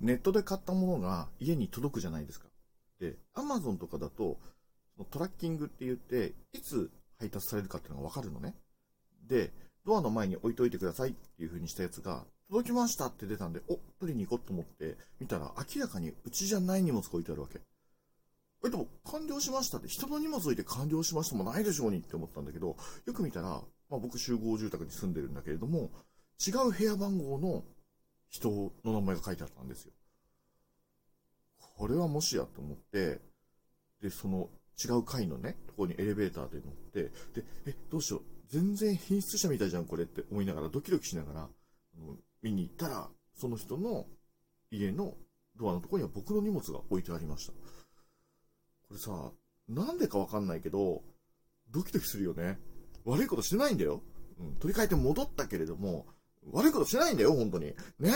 ネットで買ったものが家に届くじゃないですか。で、アマゾンとかだと、トラッキングって言って、いつ配達されるかっていうのがわかるのね。で、ドアの前に置いといてくださいっていう風にしたやつが、届きましたって出たんで、お、取りに行こうと思って、見たら明らかにうちじゃない荷物が置いてあるわけ。え、でも完了しましたって、人の荷物置いて完了しましたもないでしょうにって思ったんだけど、よく見たら、まあ僕集合住宅に住んでるんだけれども、違う部屋番号の人の名前が書いてあったんですよ。これはもしやと思って、で、その違う階のね、ところにエレベーターで乗って、で、え、どうしよう、全然品質者みたいじゃん、これって思いながら、ドキドキしながら、見に行ったら、その人の家のドアのところには僕の荷物が置いてありました。これさ、なんでかわかんないけど、ドキドキするよね。悪いことしてないんだよ。うん、取り替えて戻ったけれども、悪いことしてないんだよ、本当に。ね。